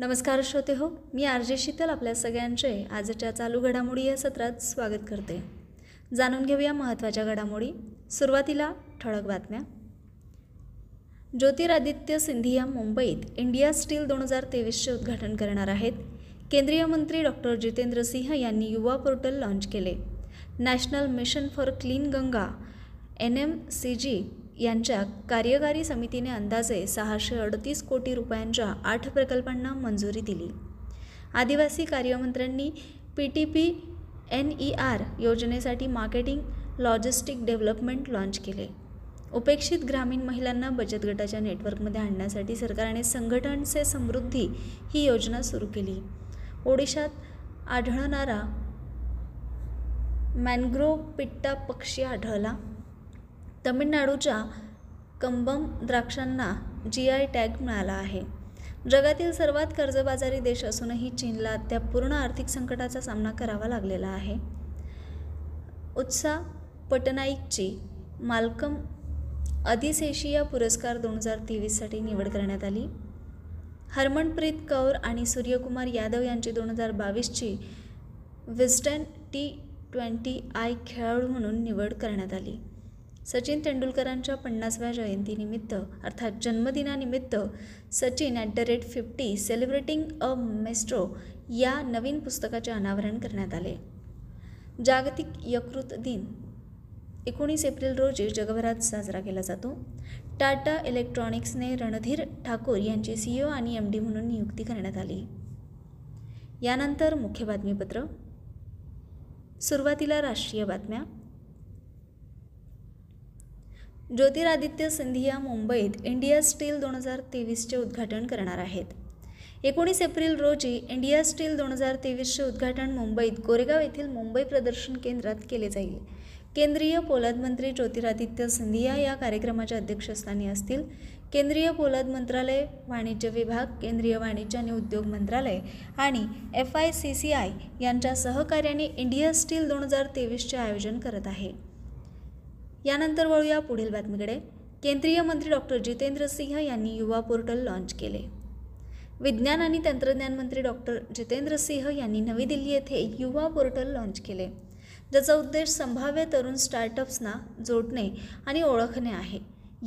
नमस्कार श्रोते हो मी आर जे शीतल आपल्या सगळ्यांचे आजच्या चालू घडामोडी या सत्रात स्वागत करते. जाणून घेऊया महत्त्वाच्या घडामोडी. सुरुवातीला ठळक बातम्या. ज्योतिरादित्य सिंधिया मुंबईत इंडिया स्टील दोन हजार तेवीसचे उद्घाटन करणार आहेत. केंद्रीय मंत्री डॉक्टर जितेंद्र सिंह यांनी युवा पोर्टल लॉन्च केले. National mission for clean Ganga N M C G यांच्या कार्यकारी समितीने अंदाजे सहाशे अडतीस कोटी रुपयांच्या आठ प्रकल्पांना मंजुरी दिली. आदिवासी कार्यमंत्र्यांनी P T P N E R योजनेसाठी मार्केटिंग लॉजिस्टिक डेव्हलपमेंट लॉन्च केले. उपेक्षित ग्रामीण महिलांना बचत गटाच्या नेटवर्कमध्ये आणण्यासाठी सरकारने संघटन से समृद्धी ही योजना सुरू केली. ओडिशात आढळणारा मॅनग्रोव पिट्टा पक्षी आढळला. तमिळनाडूच्या कंबम द्राक्षांना जी आय टॅग मिळाला आहे. जगातील सर्वात कर्जबाजारी देश असूनही चीनला त्या पूर्ण आर्थिक संकटाचा सामना करावा लागलेला आहे. उत्साह पटनाईकची मालकम अधिसेशिया पुरस्कार दोन हजार तेवीससाठी निवड करण्यात आली. हरमनप्रीत कौर आणि सूर्यकुमार यादव यांची दोन हजार बावीसची विस्टन टी ट्वेंटी आय खेळाडू म्हणून निवड करण्यात आली. सचिन तेंडुलकरांच्या पन्नासव्या जयंतीनिमित्त अर्थात जन्मदिनानिमित्त Sachin at the rate fifty celebrating a maestro या नवीन पुस्तकाचे अनावरण करण्यात आले. जागतिक यकृत दिन. एकोणीस एप्रिल रोजी जगभरात साजरा केला जातो. टाटा इलेक्ट्रॉनिक्सने रणधीर ठाकूर यांची सी ओ आणि एम डी म्हणून नियुक्ती करण्यात आली. यानंतर मुख्य बातमीपत्र. सुरुवातीला राष्ट्रीय बातम्या. ज्योतिरादित्य सिंधिया मुंबईत इंडिया स्टील दोन हजार तेवीसचे उद्घाटन करणार आहेत. एकोणीस एप्रिल रोजी इंडिया स्टील दोन हजार तेवीसचे उद्घाटन मुंबईत कोरेगाव येथील मुंबई प्रदर्शन केंद्रात केले जाईल. केंद्रीय पोलाद मंत्री ज्योतिरादित्य सिंधिया या कार्यक्रमाच्या अध्यक्षस्थानी असतील. केंद्रीय पोलाद मंत्रालय वाणिज्य विभाग केंद्रीय वाणिज्य आणि उद्योग मंत्रालय आणि एफ आय सी सी आय यांच्या सहकार्याने इंडिया स्टील दोन हजार तेवीसचे आयोजन करत आहे. यानंतर वळूया पुढील बातमीकडे. केंद्रीय मंत्री डॉक्टर जितेंद्र सिंह यांनी युवा पोर्टल लॉन्च केले. विज्ञान आणि तंत्रज्ञान मंत्री डॉक्टर जितेंद्र सिंह यांनी नवी दिल्ली येथे युवा पोर्टल लॉन्च केले ज्याचा उद्देश संभाव्य तरुण स्टार्टअप्सना जोडणे आणि ओळखणे आहे.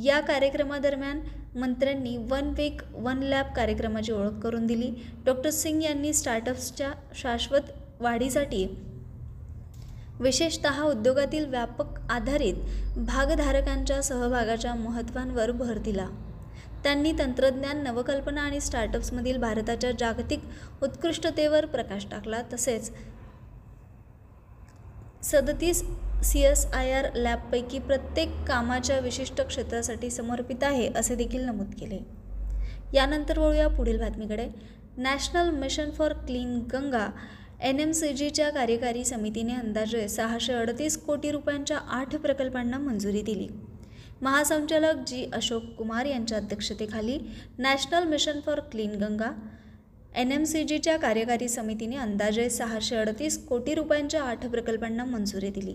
या कार्यक्रमादरम्यान मंत्र्यांनी वन वीक वन लॅब कार्यक्रमाची ओळख करून दिली. डॉक्टर सिंग यांनी स्टार्टअप्सच्या शाश्वत वाढीसाठी विशेषत उद्योगातील व्यापक आधारित भागधारकांच्या सहभागाच्या महत्त्वांवर भर दिला. त्यांनी तंत्रज्ञान नवकल्पना आणि स्टार्टअप्समधील भारताच्या जागतिक उत्कृष्टतेवर प्रकाश टाकला. तसेच सदतीस सी एस आय आर लॅबपैकी प्रत्येक कामाच्या विशिष्ट क्षेत्रासाठी समर्पित आहे असे देखील नमूद केले. यानंतर वळूया पुढील बातमीकडे. National mission for clean Ganga N M C जीच्या कार्यकारी समितीने अंदाजे सहाशे अडतीस कोटी रुपयांच्या आठ प्रकल्पांना मंजुरी दिली. महासंचालक जी अशोक कुमार यांच्या अध्यक्षतेखाली national mission for clean Ganga N M C जीच्या कार्यकारी समितीने अंदाजे सहाशे अडतीस कोटी रुपयांच्या आठ प्रकल्पांना मंजुरी दिली.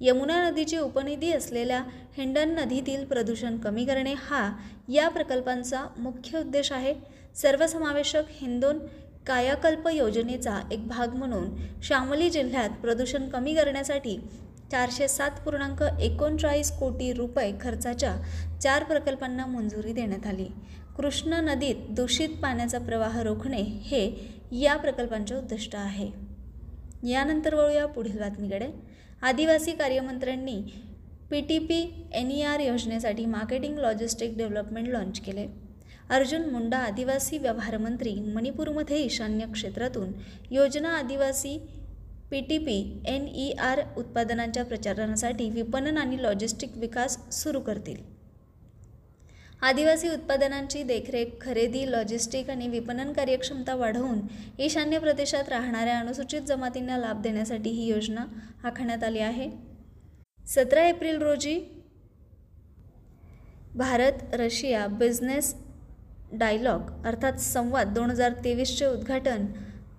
यमुना नदीची उपनदी असलेल्या हिंडन नदीतील प्रदूषण कमी करणे हा या प्रकल्पांचा मुख्य उद्देश आहे. सर्वसमावेशक हिंदोन कायाकल्प योजनेचा एक भाग म्हणून शामली जिल्ह्यात प्रदूषण कमी करण्यासाठी चारशे सात पूर्णांक एकोणचाळीस कोटी रुपये खर्चाच्या चार प्रकल्पांना मंजुरी देण्यात आली. कृष्णा नदीत दूषित पाण्याचा प्रवाह रोखणे हे या प्रकल्पांचे उद्दिष्ट आहे. यानंतर वळूया पुढील बातमीकडे. आदिवासी कार्यमंत्र्यांनी P T P N E R योजनेसाठी मार्केटिंग लॉजिस्टिक डेव्हलपमेंट लॉन्च केले. अर्जुन मुंडा आदिवासी व्यवहार मंत्री मणिपूरमध्ये ईशान्य क्षेत्रातून योजना आदिवासी P T P N E R उत्पादनांच्या प्रचारासाठी विपणन आणि लॉजिस्टिक विकास सुरू करतील. आदिवासी उत्पादनांची देखरेख खरेदी लॉजिस्टिक आणि विपणन कार्यक्षमता वाढवून ईशान्य प्रदेशात राहणाऱ्या अनुसूचित जमातींना लाभ देण्यासाठी ही योजना आखण्यात आली आहे. सतरा एप्रिल रोजी भारत रशिया बिझनेस डायलॉग अर्थात संवाद दोन हजार तेवीसचे उद्घाटन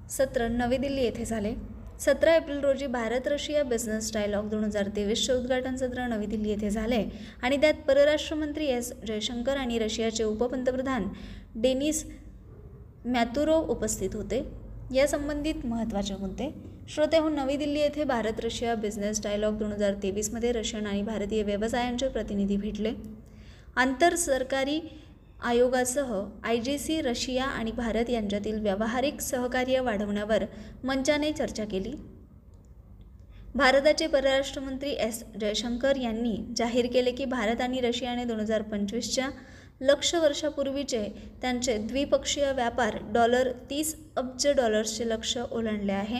सत्र नवी दिल्ली येथे झाले. सतरा एप्रिल रोजी भारत रशिया बिझनेस डायलॉग दोन हजार तेवीसचे उद्घाटन सत्र नवी दिल्ली येथे झाले. आणि त्यात परराष्ट्र मंत्री एस. जयशंकर आणि रशियाचे उपपंतप्रधान डेनिस मॅतुरोव उपस्थित होते. या संबंधित महत्त्वाचे मुद्दे. श्रोते हो नवी दिल्ली येथे भारत रशिया बिझनेस डायलॉग दोन हजार तेवीसमध्ये रशियन आणि भारतीय व्यवसायांचे प्रतिनिधी भेटले. आंतर सरकारी आयोगासह आय जी सी रशिया आणि भारत यांच्यातील व्यावहारिक सहकार्य वाढवण्यावर मंचाने चर्चा केली. भारताचे परराष्ट्र मंत्री एस. जयशंकर यांनी जाहीर केले की भारत आणि रशियाने दोन हजार पंचवीसच्या लक्ष वर्षापूर्वीचे त्यांचे द्विपक्षीय व्यापार डॉलर तीस अब्ज डॉलर्सचे लक्ष ओलांडले आहे.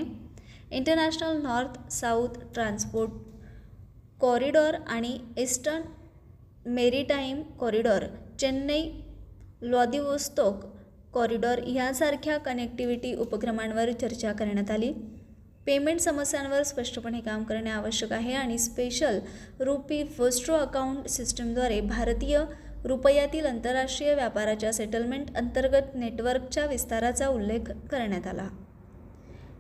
International north south transport corridor आणि eastern maritime corridor Chennai Vladivostok corridor यासारख्या कनेक्टिव्हिटी उपक्रमांवर चर्चा करण्यात आली. पेमेंट समस्यांवर स्पष्टपणे काम करणे आवश्यक आहे आणि स्पेशल रुपी वस्ट्रो अकाउंट सिस्टमद्वारे भारतीय रुपयातील आंतरराष्ट्रीय व्यापाराच्या सेटलमेंट अंतर्गत नेटवर्कच्या विस्ताराचा उल्लेख करण्यात आला.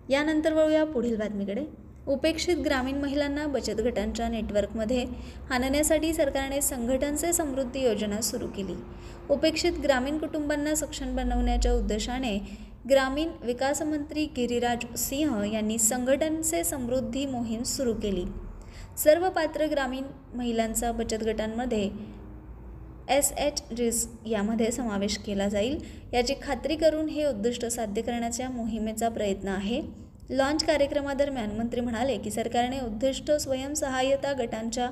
यानंतर वळूया पुढील बातमीकडे. उपेक्षित ग्रामीण महिलांना बचत गटांच्या नेटवर्कमध्ये आणण्यासाठी सरकारने संघटनचे समृद्धी योजना सुरू केली. उपेक्षित ग्रामीण कुटुंबांना सक्षम बनवण्याच्या उद्देशाने ग्रामीण विकास मंत्री गिरिराज सिंह यांनी संघटनचे समृद्धी मोहीम सुरू केली. सर्व पात्र ग्रामीण महिलांचा बचत गटांमध्ये एस एच रिस यामध्ये समावेश केला जाईल. याची खात्री करून हे उद्दिष्ट साध्य करण्याच्या मोहिमेचा प्रयत्न आहे. लॉन्च कार्यक्रमादरम्यान मंत्री म्हणाले की सरकारने उद्दिष्ट स्वयंसहाय्यता गटांच्या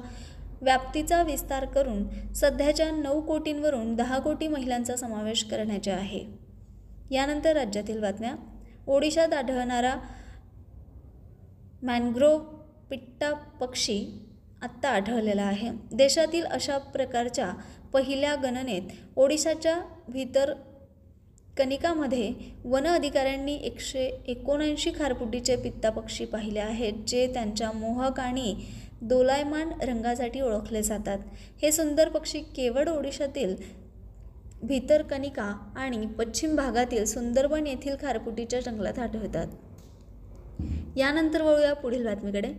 व्याप्तीचा विस्तार करून सध्याच्या नऊ कोटींवरून दहा कोटी महिलांचा समावेश करण्याचे आहे. यानंतर राज्यातील बातम्या. ओडिशात आढळणारा मॅनग्रोव पिट्टा पक्षी आत्ता आढळलेला आहे. देशातील अशा प्रकारच्या पहिल्या गणनेत ओडिशाच्या भीतर कनिकामध्ये वन अधिकाऱ्यांनी एकशे एकोणऐंशी खारपुटीचे पित्ता पक्षी पाहिले आहेत जे त्यांच्या मोहक आणि दोलायमान रंगासाठी ओळखले जातात. हे सुंदर पक्षी केवळ ओडिशातील भितरकनिका आणि पश्चिम भागातील सुंदरबन येथील खारपुटीच्या जंगलात आढळतात. यानंतर वळूया पुढील बातमीकडे.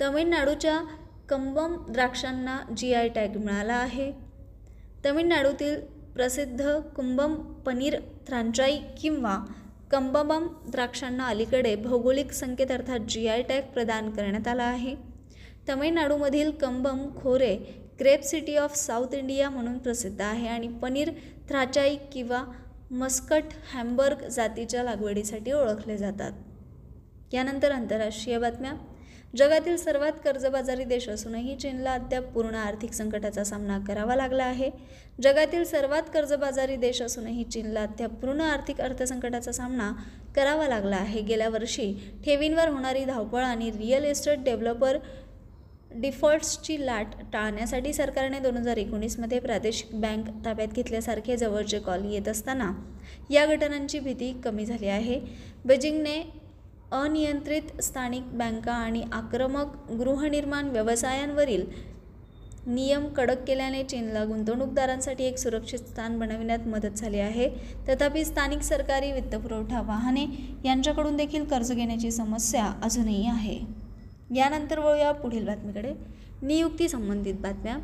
तमिळनाडूच्या कंबम द्राक्षांना जी आय टॅग मिळाला आहे. तमिळनाडूतील प्रसिद्ध कुंभम पनीर थ्रांचाई किंवा कंबबम द्राक्षांना अलीकडे भौगोलिक संकेत अर्थात जी आय टॅग प्रदान करण्यात आला आहे. तमिळनाडूमधील कंबम खोरे grape city of south India म्हणून प्रसिद्ध आहे आणि पनीर थ्राचाई किंवा मस्कट हॅम्बर्ग जातीच्या लागवडीसाठी ओळखले जातात. यानंतर आंतरराष्ट्रीय बातम्या. जगातील सर्वात कर्जबाजारी देश असूनही चीनला अद्याप पूर्ण आर्थिक संकटाचा सामना करावा लागला आहे. जगातील सर्वात कर्जबाजारी देश असूनही चीनला अद्याप पूर्ण आर्थिक अर्थसंकटाचा सामना करावा लागला आहे. गेल्या वर्षी ठेवींवर होणारी धावपळ आणि रिअल इस्टेट डेव्हलपर डिफॉल्ट्सची लाट टाळण्यासाठी सरकारने दोन हजार एकोणीसमध्ये प्रादेशिक बँक ताब्यात घेतल्यासारखे जवळचे कॉल येत असताना या घटनांची भीती कमी झाली आहे. बेजिंगने अनियंत्रित स्थानिक बँका आणि आक्रमक गृहनिर्माण व्यवसायांवरील नियम कडक केल्याने चीनला गुंतवणूकदारांसाठी एक सुरक्षित स्थान बनविण्यात मदत झाली आहे. तथापि स्थानिक सरकारी वित्तपुरवठा वाहने यांच्याकडून देखील कर्ज घेण्याची समस्या अजूनही आहे. यानंतर वळूया पुढील बातमीकडे. नियुक्ती संबंधित बातम्या.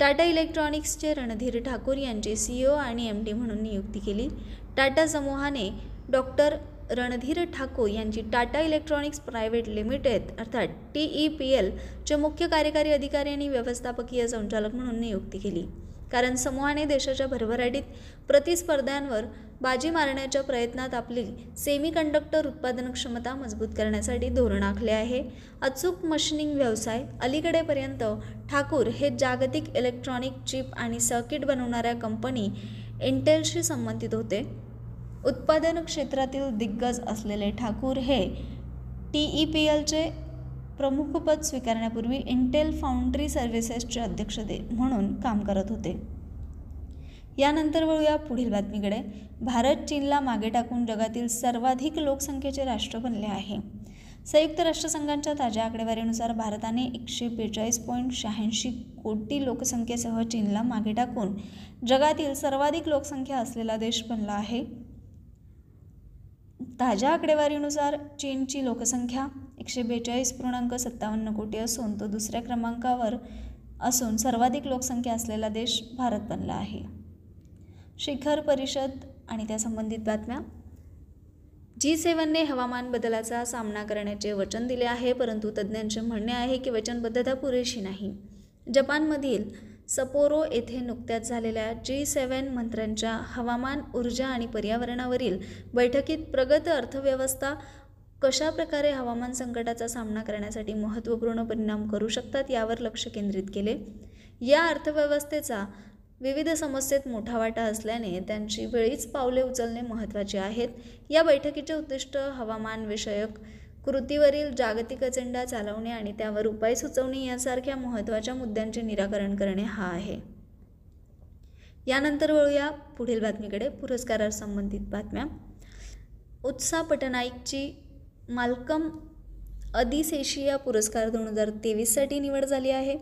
टाटा इलेक्ट्रॉनिक्सचे रणधीर ठाकूर यांची सी ओ आणि एम डी म्हणून नियुक्ती केली. टाटा समूहाने डॉक्टर रणधीर ठाकूर यांची टाटा इलेक्ट्रॉनिक्स प्रायव्हेट लिमिटेड अर्थात टी ई पी एलचे मुख्य कार्यकारी अधिकारी आणि व्यवस्थापकीय संचालक म्हणून नियुक्ती केली. कारण समूहाने देशाच्या भरभराटीत प्रतिस्पर्ध्यांवर बाजी मारण्याच्या प्रयत्नात आपली सेमी कंडक्टर उत्पादन क्षमता मजबूत करण्यासाठी धोरण आखले आहे. अचूक मशिनिंग व्यवसाय अलीकडेपर्यंत ठाकूर हे जागतिक इलेक्ट्रॉनिक चिप आणि सर्किट बनवणाऱ्या कंपनी इंटेलशी संबंधित होते. उत्पादन क्षेत्रातील दिग्गज असलेले ठाकूर हे टी ई पी एलचे प्रमुखपद स्वीकारण्यापूर्वी इंटेल फाउंड्री सर्व्हिसेसचे अध्यक्ष दे म्हणून काम करत होते. यानंतर वळूया पुढील बातमीकडे. भारत चीनला मागे टाकून जगातील सर्वाधिक लोकसंख्येचे राष्ट्र बनले आहे. संयुक्त राष्ट्रसंघांच्या ताज्या आकडेवारीनुसार भारताने एकशे बेचाळीस पॉईंट शहाऐंशी कोटी लोकसंख्येसह चीनला मागे टाकून जगातील सर्वाधिक लोकसंख्या असलेला देश बनला आहे. ताज्या आकडेवारीनुसार चीनची लोकसंख्या एकशे बेचाळीस पूर्णांक सत्तावन्न कोटी असून तो दुसऱ्या क्रमांकावर असून सर्वाधिक लोकसंख्या असलेला देश भारत बनला आहे. शिखर परिषद आणि त्या संबंधित बातम्या. जी सेवनने हवामान बदलाचा सामना करण्याचे वचन दिले आहे परंतु तज्ज्ञांचे म्हणणे आहे की वचनबद्धता पुरेशी नाही. जपानमधील सपोरो येथे नुकत्याच झालेल्या जी सेव्हन मंत्र्यांच्या हवामान ऊर्जा आणि पर्यावरणावरील बैठकीत प्रगत अर्थव्यवस्था कशा प्रकारे हवामान संकटाचा सामना करण्यासाठी महत्त्वपूर्ण परिणाम करू शकतात यावर लक्ष केंद्रित केले. या अर्थव्यवस्थेचा विविध समस्येत मोठा वाटा असल्याने त्यांची वेळीच पावले उचलणे महत्त्वाचे आहेत. या बैठकीचे उद्दिष्ट हवामानविषयक कृतीवरील जागतिक अजेंडा चालवणे आणि त्यावर उपाय सुचवणे यासारख्या महत्त्वाच्या मुद्द्यांचे निराकरण करणे हा आहे. यानंतर वळूया पुढील बातमीकडे. पुरस्कारावर संबंधित बातम्या. उत्साह पटनाईकची मालकम अधिसेशिया पुरस्कार दोन हजार तेवीससाठी निवड झाली आहे.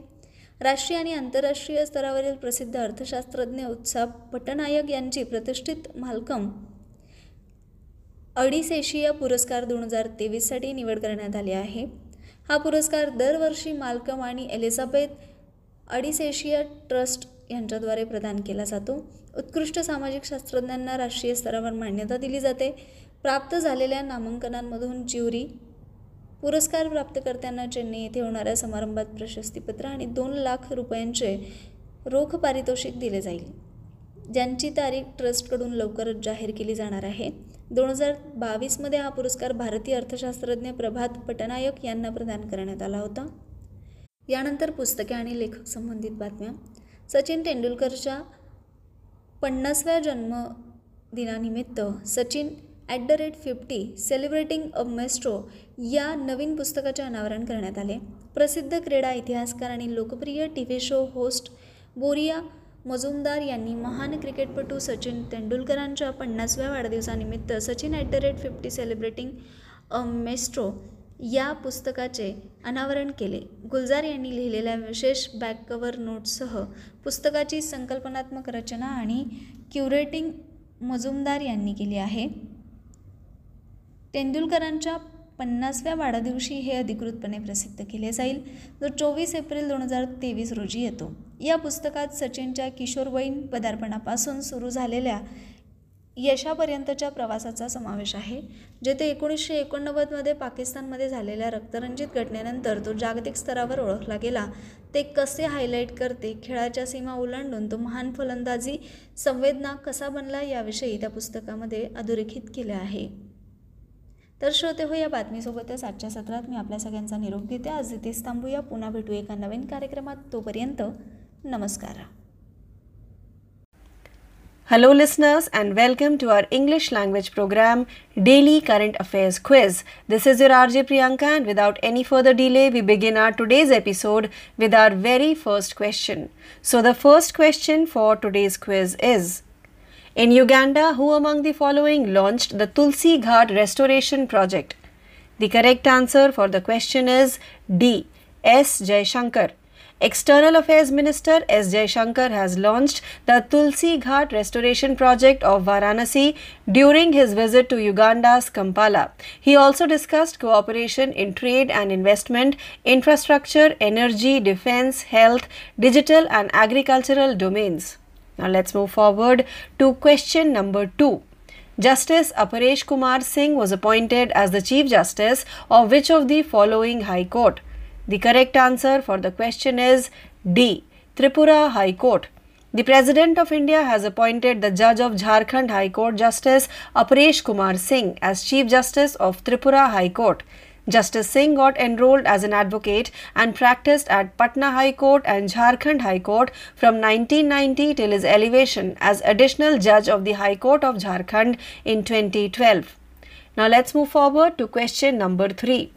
राष्ट्रीय आणि आंतरराष्ट्रीय स्तरावरील प्रसिद्ध अर्थशास्त्रज्ञ उत्साह पटनायक यांची प्रतिष्ठित मालकम अडीसेशिया पुरस्कार दोन हजार तेवीससाठी निवड करण्यात आली आहे. हा पुरस्कार दरवर्षी मालकम आणि एलिझाबेथ अडीसेशिया ट्रस्ट यांच्याद्वारे प्रदान केला जातो. उत्कृष्ट सामाजिक शास्त्रज्ञांना राष्ट्रीय स्तरावर मान्यता दिली जाते. प्राप्त झालेल्या नामांकनांमधून ज्युरी पुरस्कार प्राप्तकर्त्यांना चेन्नई येथे होणाऱ्या समारंभात प्रशस्तीपत्र आणि दोन लाख रुपयांचे रोख पारितोषिक दिले जाईल. ज्यांची तारीख ट्रस्टकडून लवकरच जाहीर केली जाणार आहे. दोन हजार बावीसमध्ये हा पुरस्कार भारतीय अर्थशास्त्रज्ञ प्रभात पटनायक यांना प्रदान करण्यात आला होता. यानंतर पुस्तके आणि लेखक संबंधित बातम्या. सचिन तेंडुलकरच्या पन्नासव्या जन्मदिनानिमित्त Sachin at the rate fifty celebrating a maestro या नवीन पुस्तकाचे अनावरण करण्यात आले. प्रसिद्ध क्रीडा इतिहासकार आणि लोकप्रिय टी व्ही शो होस्ट बोरिया मजुमदार यांनी महान क्रिकेटपटू सचिन तेंडुलकरांच्या पन्नासव्या वाढदिवसानिमित्त Sachin at the rate fifty celebrating a maestro या पुस्तकाचे अनावरण केले. गुलजार यांनी लिहिलेल्या विशेष बॅक कवर नोट्ससह पुस्तकाची संकल्पनात्मक रचना आणि क्युरेटिंग मजुमदार यांनी केली आहे. तेंडुलकरांच्या पन्नासव्या वाढदिवशी हे अधिकृतपणे प्रसिद्ध केले जाईल. जो चोवीस एप्रिल दोन हजार तेवीस रोजी येतो. या पुस्तकात सचिनच्या किशोरवयीन पदार्पणापासून सुरू झालेल्या यशापर्यंतच्या प्रवासाचा समावेश आहे जेथे एकोणीसशे एकोणनव्वदमध्ये पाकिस्तानमध्ये झालेल्या रक्तरंजित घटनेनंतर तो जागतिक स्तरावर ओळखला गेला. ते कसे हायलाईट करते खेळाच्या सीमा ओलांडून तो महान फलंदाजी संवेदना कसा बनला याविषयी त्या पुस्तकामध्ये अधोरेखित केले आहे. तर श्रोते हो या बातमीसोबतच आजच्या सत्रात मी आपल्या सगळ्यांचा निरोप घेते. आज इथेच थांबूया. पुन्हा भेटू एका नवीन कार्यक्रमात. तोपर्यंत Namaskara. Hello, listeners, and welcome to our English language program, Daily Current Affairs Quiz. This is your RJ Priyanka, and without any further delay, we begin our today's episode with our very first question. So, the first question for today's quiz is In Uganda, who among the following launched the Tulsi Ghat Restoration Project? The correct answer for the question is D. S. Jayshankar. External Affairs Minister S. Jaishankar has launched the Tulsi Ghat Restoration Project of Varanasi during his visit to Uganda's Kampala. He also discussed cooperation in trade and investment, infrastructure, energy, defense, health, digital, and agricultural domains. Now let's move forward to question number 2. Justice Aparesh Kumar Singh was appointed as the Chief Justice of which of the following High Court? The correct answer for the question is D. Tripura High Court. The President of India has appointed the Judge of Jharkhand High Court Justice Aparesh Kumar Singh as Chief Justice of Tripura High Court. Justice Singh got enrolled as an advocate and practiced at Patna High Court and Jharkhand High Court from 1990 till his elevation as additional judge of the High Court of Jharkhand in 2012. Now let's move forward to question number 3.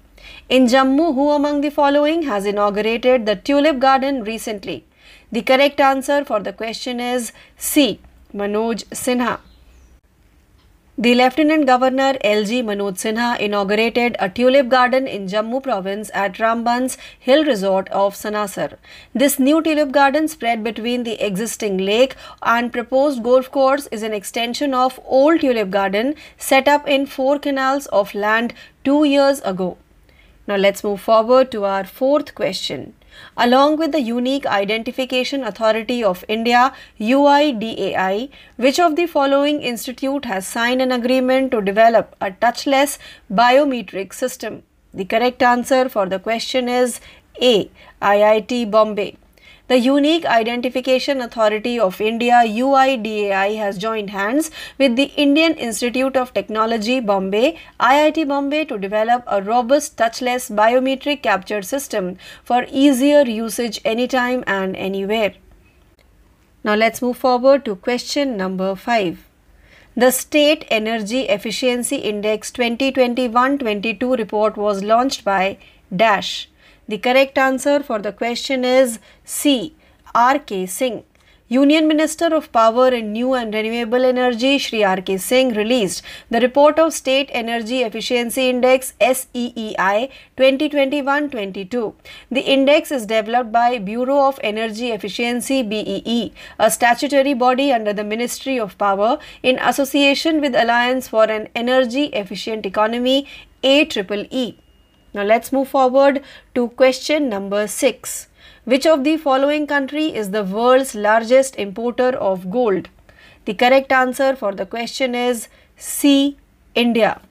In Jammu, who among the following has inaugurated the Tulip Garden recently? The correct answer for the question is C. Manoj Sinha. The Lieutenant Governor LG Manoj Sinha inaugurated a tulip garden in Jammu province at Ramban's Hill Resort of Sanasar. This new tulip garden spread between the existing lake and proposed golf course is an extension of old tulip garden set up in four canals of land 2 years ago. Now let's move forward to our fourth question. along with the Unique Identification Authority of India UIDAI, which of the following institute has signed an agreement to develop a touchless biometric system? The correct answer for the question is A. IIT Bombay. The Unique Identification Authority of India UIDAI has joined hands with the Indian Institute of Technology Bombay IIT Bombay to develop a robust touchless biometric capture system for easier usage anytime and anywhere. Now let's move forward to question number 5. The State Energy Efficiency Index 2021-22 report was launched by Dash the correct answer for the question is C. R. K. Singh. Union Minister of Power and New and Renewable Energy Shri R. K. Singh released the report of State Energy Efficiency Index SEEI 2021-22. The index is developed by Bureau of Energy Efficiency BEE, a statutory body under the Ministry of Power in association with Alliance for an Energy Efficient Economy AEEE. Now let's move forward to question number 6. Which of the following country is the world's largest importer of gold? The correct answer for the question is C. India.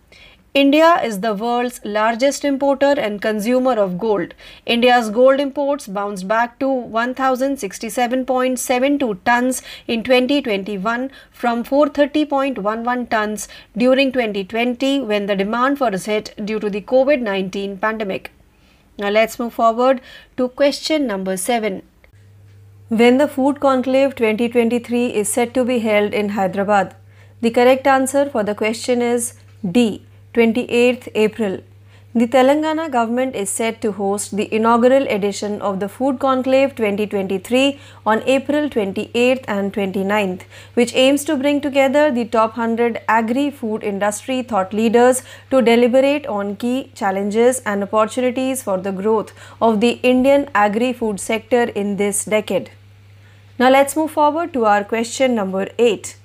India is the world's largest importer and consumer of gold. India's gold imports bounced back to 1067.72 tons in 2021 from 430.11 tons during 2020 when the demand for it hit due to the COVID-19 pandemic. Now let's move forward to question number 7. When the Food Conclave 2023 is set to be held in Hyderabad? The correct answer for the question is D. 28th April. The Telangana government is set to host the inaugural edition of the Food Conclave 2023 on April 28th and 29th, which aims to bring together the top 100 agri food industry thought leaders to deliberate on key challenges and opportunities for the growth of the Indian agri food sector in this decade. Now let's move forward to our question number 8.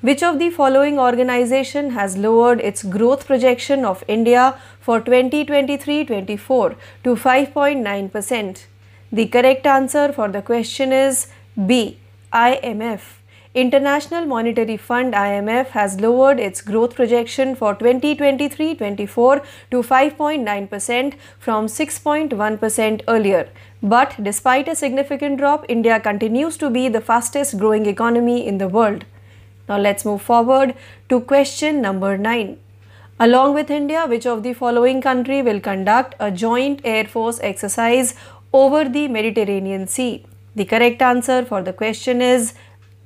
Which of the following organization has lowered its growth projection of India for 2023-24 to 5.9%? The correct answer for the question is B. IMF. International Monetary Fund IMF has lowered its growth projection for 2023-24 to 5.9% from 6.1% earlier. But despite a significant drop, India continues to be the fastest growing economy in the world. Now let's move forward to question number 9. Along with India, which of the following country will conduct a joint Air Force exercise over the Mediterranean Sea? The correct answer for the question is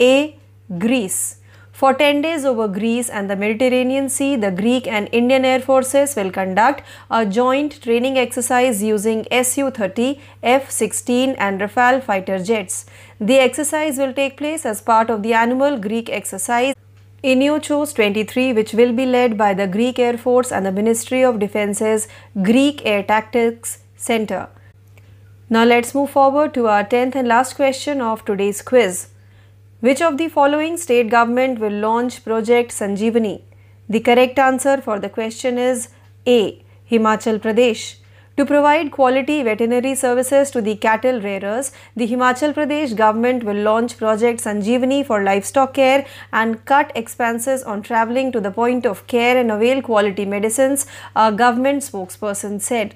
A. Greece. For 10 days over Greece and the Mediterranean Sea, the Greek and Indian Air Forces will conduct a joint training exercise using Su 30, F 16, and Rafale fighter jets. The exercise will take place as part of the annual Greek exercise Inochos 23, which will be led by the Greek Air Force and the Ministry of Defence's Greek Air Tactics Center. Now let's move forward to our 10th and last question of today's quiz. Which of the following state government will launch Project Sanjeevani? The correct answer for the question is A. Himachal Pradesh. To provide quality veterinary services to the cattle rearers, the Himachal Pradesh government will launch Project Sanjeevani for livestock care and cut expenses on travelling to the point of care and avail quality medicines, a government spokesperson said.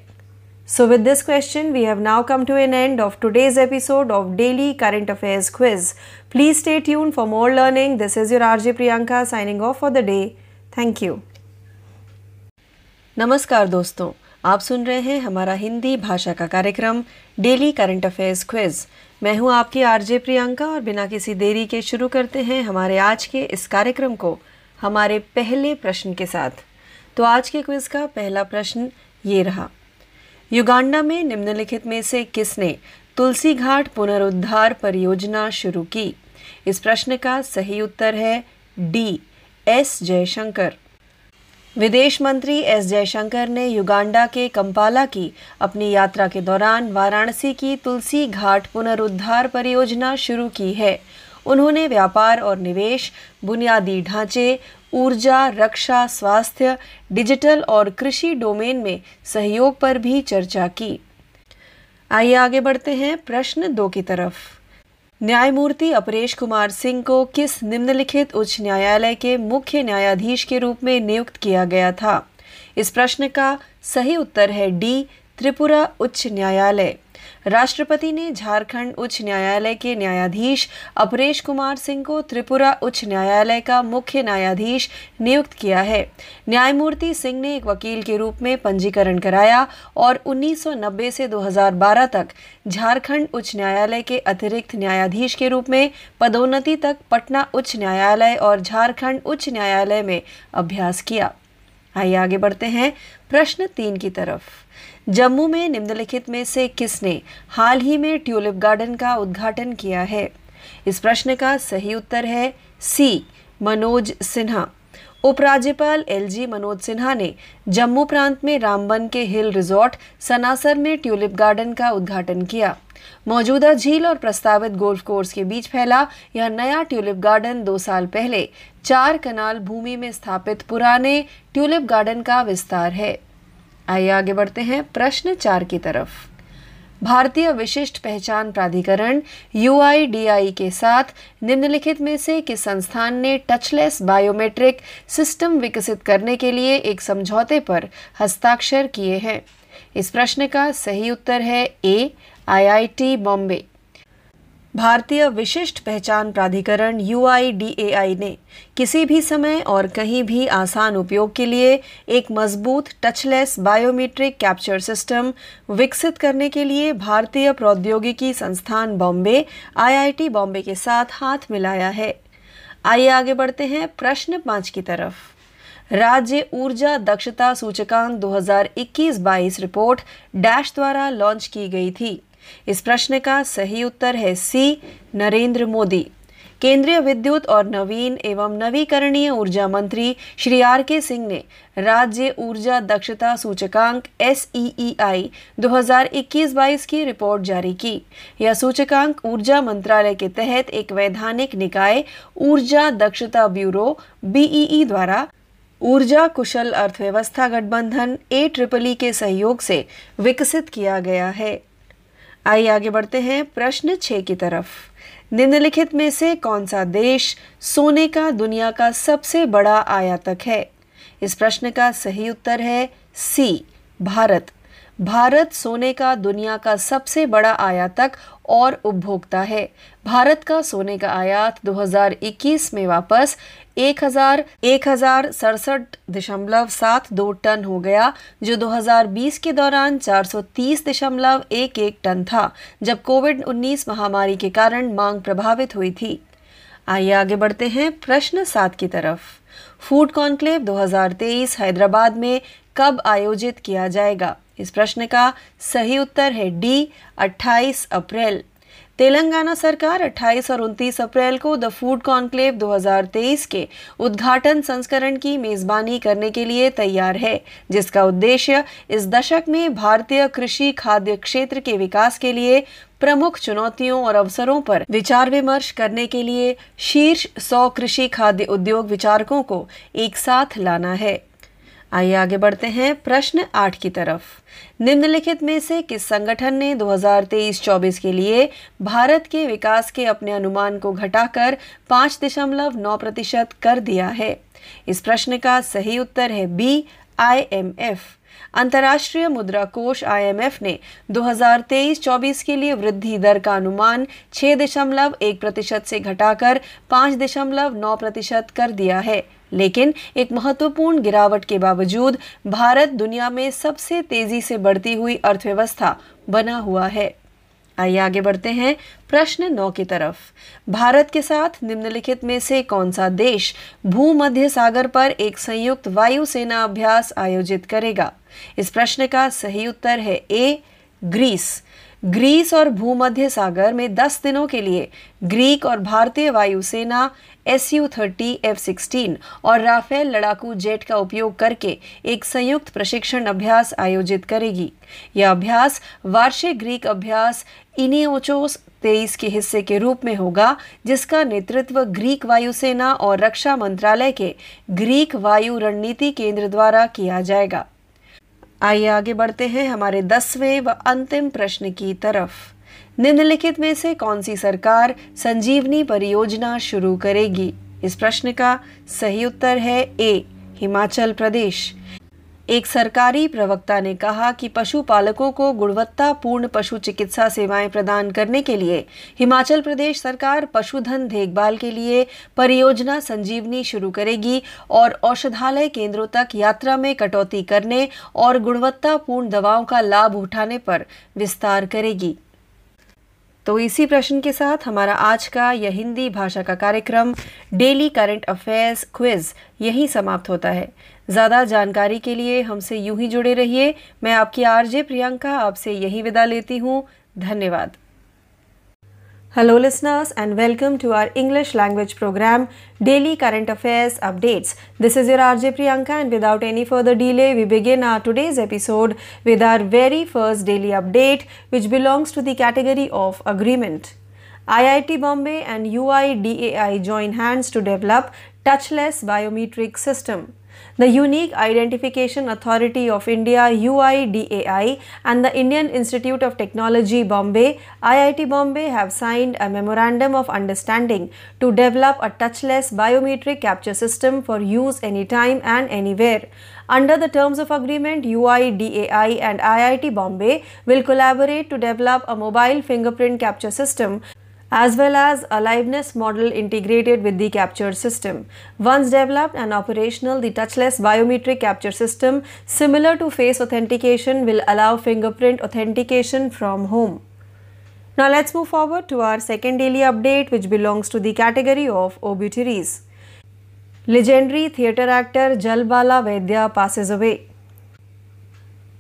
So, with this question, we have now come to an end of today's episode of Daily Current Affairs Quiz. Please stay tuned for more learning. This is your RJ Priyanka signing off for the day. Thank you. नमस्कार दोस्तों आप सुन रहे हैं हमारा हिंदी भाषा का कार्यक्रम, daily current affairs quiz. मैं हूँ आपकी आरजे प्रियंका और बिना किसी देरी के शुरू करते हैं हमारे आज के इस कार्यक्रम को, हमारे पहले प्रश्न के साथ। तो आज के क्विज का पहला प्रश्न ये रहा। युगांडा में निम्नलिखित में से किसने तुलसी घाट पुनरुद्धार परियोजना शुरू की? इस प्रश्न का सही उत्तर है डी, एस जयशंकर। विदेश मंत्री एस जयशंकर ने युगांडा के कंपाला की अपनी यात्रा के दौरान वाराणसी की तुलसी घाट पुनरुद्धार परियोजना शुरू की है। उन्होंने व्यापार और निवेश, बुनियादी ढांचे, ऊर्जा, रक्षा, स्वास्थ्य, डिजिटल और कृषि डोमेन में सहयोग पर भी चर्चा की। आइए आगे बढ़ते हैं प्रश्न दो की तरफ़। न्यायमूर्ति अपरेश कुमार सिंह को किस निम्नलिखित उच्च न्यायालय के मुख्य न्यायाधीश के रूप में नियुक्त किया गया था? इस प्रश्न का सही उत्तर है डी, त्रिपुरा उच्च न्यायालय। राष्ट्रपति ने झारखंड उच्च न्यायालय के न्यायाधीश अपरेश कुमार सिंह को त्रिपुरा उच्च न्यायालय का मुख्य न्यायाधीश नियुक्त किया है। न्यायमूर्ति सिंह ने एक वकील के रूप में पंजीकरण कराया और 1990 से 2012 तक झारखंड उच्च न्यायालय के अतिरिक्त न्यायाधीश के रूप में पदोन्नति तक पटना उच्च न्यायालय और झारखंड उच्च न्यायालय में अभ्यास किया। आइए आगे बढ़ते हैं। प्रश्न तीन की तरफ़। जम्मू में निम्नलिखित में से किसने हाल ही में ट्यूलिप गार्डन का उद्घाटन किया है? इस प्रश्न का सही उत्तर है सी, मनोज सिन्हा। उपराज्यपाल एलजी मनोज सिन्हा ने जम्मू प्रांत में रामबन के हिल रिजॉर्ट, सनासर में ट्यूलिप गार्डन का उद्घाटन किया। मौजूदा झील और प्रस्तावित गोल्फ कोर्स के बीच फैला यह नया ट्यूलिप गार्डन दो साल पहले। चार कनाल भूमि में स्थापित पुराने ट्यूलिप गार्डन का विस्तार है। आइए आगे बढ़ते हैं प्रश्न चार की तरफ़। भारतीय विशिष्ट पहचान प्राधिकरण यू के साथ निम्नलिखित में से किस संस्थान ने टचलेस बायोमेट्रिक सिस्टम विकसित करने के लिए एक समझौते पर हस्ताक्षर किए हैं? इस प्रश्न का सही उत्तर है ए आईआईटी बॉम्बे भारतीय विशिष्ट पहचान प्राधिकरण UIDAI ने किसी भी समय और कहीं भी आसान उपयोग के लिए एक मज़बूत टचलेस बायोमीट्रिक कैप्चर सिस्टम विकसित करने के लिए भारतीय प्रौद्योगिकी संस्थान बॉम्बे आईआईटी बॉम्बे के साथ हाथ मिलाया है। आइए आगे बढ़ते हैं प्रश्न पाँच की तरफ़। राज्य ऊर्जा दक्षता सूचकांक 2021-22 रिपोर्ट डैश द्वारा लॉन्च की गई थी। इस प्रश्न का सही उत्तर है सी, नरेंद्र मोदी। केंद्रीय विद्युत और नवीन एवं नवीकरणीय ऊर्जा मंत्री श्री आर के सिंह ने राज्य ऊर्जा दक्षता सूचकांक एस ई आई दो हज़ार की रिपोर्ट जारी की। यह सूचकांक ऊर्जा मंत्रालय के तहत एक वैधानिक निकाय ऊर्जा दक्षता ब्यूरो बीईई द्वारा ऊर्जा कुशल अर्थव्यवस्था गठबंधन ए ट्रिपल ई के सहयोग से विकसित किया गया है। आइए आगे बढ़ते हैं प्रश्न छह की तरफ़। निम्नलिखित में से कौन सा देश सोने का दुनिया का सबसे बड़ा आयातक है? इस प्रश्न का सही उत्तर है सी, भारत। भारत सोने का दुनिया का सबसे बड़ा आयातक और उपभोक्ता है। भारत का सोने का आयात 2021 में वापस एक हज़ार एक हज़ार सड़सठ दशमलव सात दो टन हो गया, जो 2020 के दौरान चार सौ तीस दशमलव एक एक टन था, जब कोविड 19 महामारी के कारण मांग प्रभावित हुई थी। आइए आगे बढ़ते हैं प्रश्न सात की तरफ़। फ़ूड कॉन्क्लेव 2023 हैदराबाद में कब आयोजित किया जाएगा? इस प्रश्न का सही उत्तर है डी 28 अप्रैल। तेलंगाना सरकार 28 और 29 अप्रैल को द फ़ूड कॉन्क्लेव 2023 के उद्घाटन संस्करण की मेजबानी करने के लिए तैयार है, जिसका उद्देश्य इस दशक में भारतीय कृषि खाद्य क्षेत्र के विकास के लिए प्रमुख चुनौतियों और अवसरों पर विचार विमर्श करने के लिए शीर्ष सौ कृषि खाद्य उद्योग विचारकों को एक साथ लाना है। आइए आगे बढ़ते हैं प्रश्न आठ की तरफ़। निम्नलिखित में से किस संगठन ने 2023-24 के लिए भारत के विकास के अपने अनुमान को घटाकर पाँच दशमलव नौ प्रतिशत कर दिया है? इस प्रश्न का सही उत्तर है बी आईएमएफ अंतर्राष्ट्रीय मुद्रा कोष आईएमएफ ने 2023-24 के लिए वृद्धि दर का अनुमान छह दशमलव एक प्रतिशत से घटाकर पाँच दशमलव नौ प्रतिशत कर दिया है। लेकिन एक महत्वपूर्ण गिरावट के बावजूद भारत दुनिया में सबसे तेज़ी से बढ़ती हुई अर्थव्यवस्था बना हुआ है। आइए आगे बढ़ते हैं प्रश्न नौ की तरफ़। भारत के साथ निम्नलिखित में से कौन सा देश भूमध्य सागर पर एक संयुक्त वायुसेना अभ्यास आयोजित करेगा? इस प्रश्न का सही उत्तर है ए, ग्रीस। ग्रीस और भूमध्य सागर में 10 दिनों के लिए ग्रीक और भारतीय वायुसेना S U thirty, F sixteen और राफेल लड़ाकू जेट का उपयोग करके एक संयुक्त प्रशिक्षण अभ्यास आयोजित करेगी। यह अभ्यास वार्षिक ग्रीक अभ्यास इनियोचोस तेईस के हिस्से के रूप में होगा, जिसका नेतृत्व ग्रीक वायुसेना और रक्षा मंत्रालय के ग्रीक वायु रणनीति केंद्र द्वारा किया जाएगा। आइए आगे बढ़ते हैं हमारे दसवें व अंतिम प्रश्न की तरफ़। निम्नलिखित में से कौन सी सरकार संजीवनी परियोजना शुरू करेगी? इस प्रश्न का सही उत्तर है ए, हिमाचल प्रदेश। एक सरकारी प्रवक्ता ने कहा कि पशुपालकों को गुणवत्तापूर्ण पशु चिकित्सा सेवाएँ प्रदान करने के लिए हिमाचल प्रदेश सरकार पशुधन देखभाल के लिए परियोजना संजीवनी शुरू करेगी और औषधालय केंद्रों तक यात्रा में कटौती करने और गुणवत्तापूर्ण दवाओं का लाभ उठाने पर विस्तार करेगी। तो इसी प्रश्न के साथ हमारा आज का यह हिंदी भाषा का कार्यक्रम, डेली करंट अफेयर्स क्विज, यही समाप्त होता है। ज़्यादा जानकारी के लिए हमसे यूँ ही जुड़े रहिए। मैं आपकी आरजे प्रियंका, आपसे यही विदा लेती हूँ। धन्यवाद। Hello, listeners, and welcome to our English language program, Daily Current Affairs Updates. This is your RJ Priyanka, and without any further delay, we begin our today's episode with our very first daily update, which belongs to the category of agreement. IIT Bombay and UIDAI join hands to develop touchless biometric system. The Unique Identification Authority of India UIDAI and the Indian Institute of Technology Bombay IIT Bombay have signed a memorandum of understanding to develop a touchless biometric capture system for use anytime and anywhere. Under the terms of agreement, UIDAI and IIT Bombay will collaborate to develop a mobile fingerprint capture system as well as a liveness model integrated with the capture system. Once developed and operational, the touchless biometric capture system similar to face authentication will allow fingerprint authentication from home. Now let's move forward to our second daily update which belongs to the category of obituaries. Legendary theatre actor Jalbala Vaidya passes away.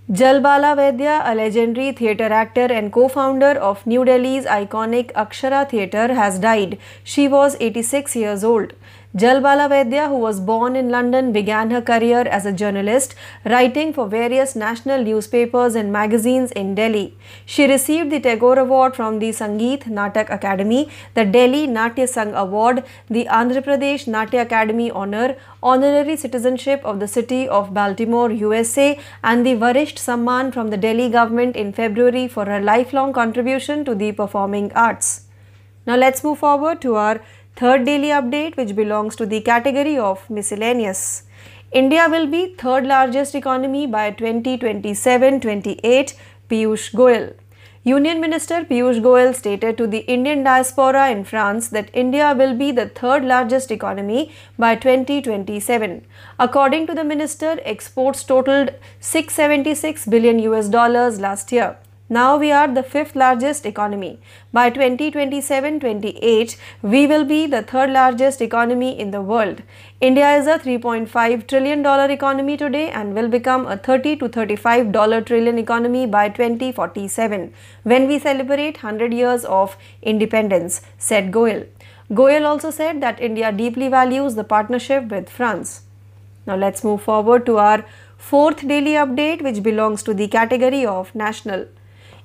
Jalbala Vaidya, a legendary theatre actor and co-founder of New Delhi's iconic Akshara Theatre has died. She was 86 years old. Jalbala Vaidya, who was born in London, began her career as a journalist, writing for various national newspapers and magazines in Delhi. She received the Tagore Award from the Sangeet Natak Academy, the Delhi Natya Sangh Award, the Andhra Pradesh Natya Academy Honor, honorary citizenship of the city of Baltimore, USA, and the Varisht Samman from the Delhi government in February for her lifelong contribution to the performing arts. Now let's move forward to our third daily update which belongs to the category of miscellaneous. India will be third largest economy by 2027-28 Piyush Goyal. Union Minister Piyush Goyal stated to the Indian diaspora in France that India will be the third largest economy by 2027. According to the minister, exports totaled 676 billion US dollars last year. Now we are the fifth largest economy. By 2027-28, we will be the third largest economy in the world. India is a 3.5 trillion dollar economy today and will become a 30 to 35 dollar trillion economy by 2047 when we celebrate 100 years of independence, said Goyal. Goyal also said that India deeply values the partnership with France. Now let's move forward to our fourth daily update which belongs to the category of national.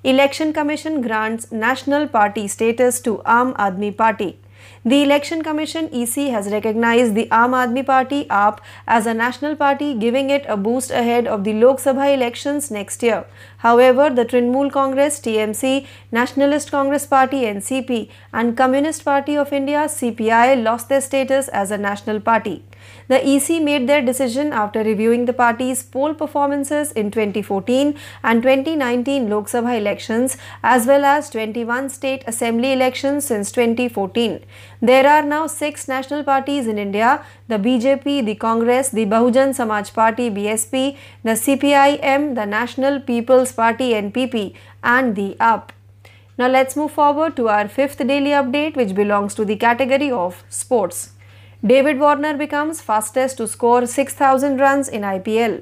Election Commission grants National Party status to Aam Aadmi Party. The Election Commission EC has recognized the Aam Aadmi Party AAP as a national party giving it a boost ahead of the Lok Sabha elections next year. However, the Trinamool Congress TMC, Nationalist Congress Party NCP and Communist Party of India CPI lost their status as a national party. The EC made their decision after reviewing the party's poll performances in 2014 and 2019 Lok Sabha elections as well as 21 state assembly elections since 2014. There are now six national parties in India the BJP, the Congress, the Bahujan Samaj Party BSP, the CPIM, the National People's Party NPP, and the UP. Now let's move forward to our fifth daily update, which belongs to the category of sports. David Warner becomes fastest to score 6000 runs in IPL.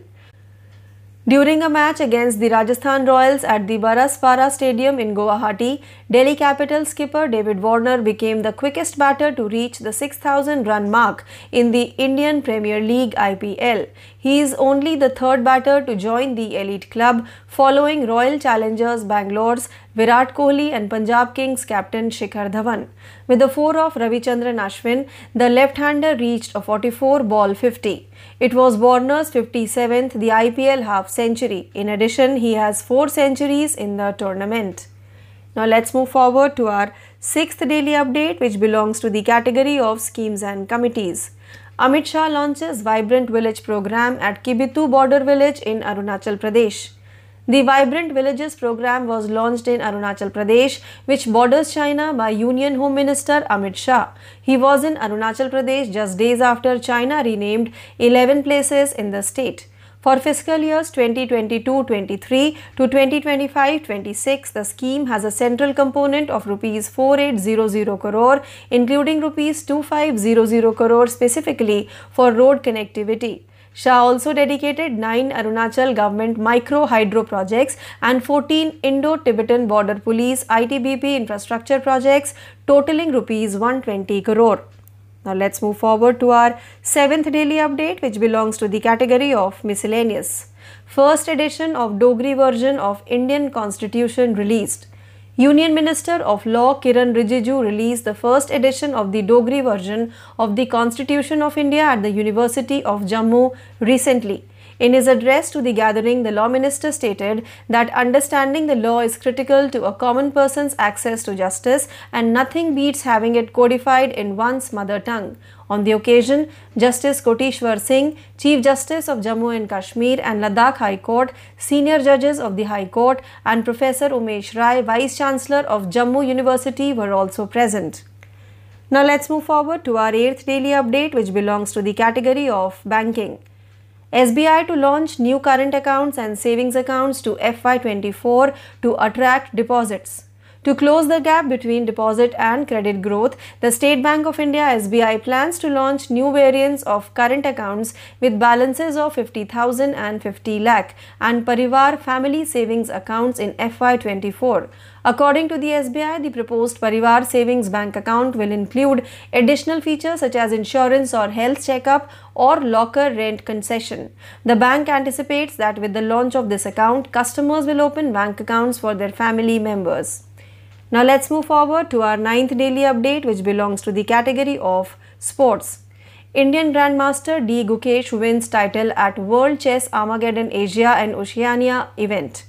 During a match against the Rajasthan Royals at the Baraspara Stadium in Guwahati, Delhi Capital skipper David Warner became the quickest batter to reach the 6000 run mark in the Indian Premier League IPL. He is only the third batter to join the elite club following Royal Challengers Bangalore's Virat Kohli and Punjab Kings captain Shikhar Dhawan. With the four of Ravichandran Ashwin, the left-hander reached a 44 ball 50. It was Warner's 57th, the IPL half century. In addition, he has four centuries in the tournament. Now let's move forward to our sixth daily update which belongs to the category of schemes and committees. Amit Shah launches Vibrant Village program at Kibitu border village in Arunachal Pradesh. The Vibrant Villages program was launched in Arunachal Pradesh, which borders China by Union Home Minister Amit Shah. He was in Arunachal Pradesh just days after China renamed 11 places in the state. For fiscal years 2022-23 to 2025-26, the scheme has a central component of rupees 4800 crore, including rupees 2500 crore specifically for road connectivity. Shah also dedicated 9 Arunachal government micro hydro projects and 14 Indo-Tibetan border police ITBP infrastructure projects totaling rupees 120 crore. Now let's move forward to our seventh daily update which belongs to the category of miscellaneous. First edition of Dogri version of Indian Constitution released. Union Minister of Law Kiran Rijiju released the first edition of the Dogri version of the Constitution of India at the University of Jammu recently. In his address to the gathering, the law minister stated that understanding the law is critical to a common person's access to justice and nothing beats having it codified in one's mother tongue. On the occasion, Justice Kotishwar Singh, Chief Justice of Jammu and Kashmir and Ladakh High Court, senior judges of the High Court, and Professor Umesh Rai, Vice Chancellor of Jammu University, were also present. Now let's move forward to our eighth daily update, which belongs to the category of banking. SBI to launch new current accounts and savings accounts to FY24 to attract deposits. To close the gap between deposit and credit growth, the State Bank of India SBI plans to launch new variants of current accounts with balances of 50,000 and 50 lakh and Parivar family savings accounts in FY24. According to the SBI, the proposed Parivar Savings Bank account will include additional features such as insurance or health checkup or locker rent concession. The bank anticipates that with the launch of this account, customers will open bank accounts for their family members. Now let's move forward to our ninth daily update which belongs to the category of sports. Indian Grandmaster D. Gukesh wins title at World Chess Armageddon Asia and Oceania event.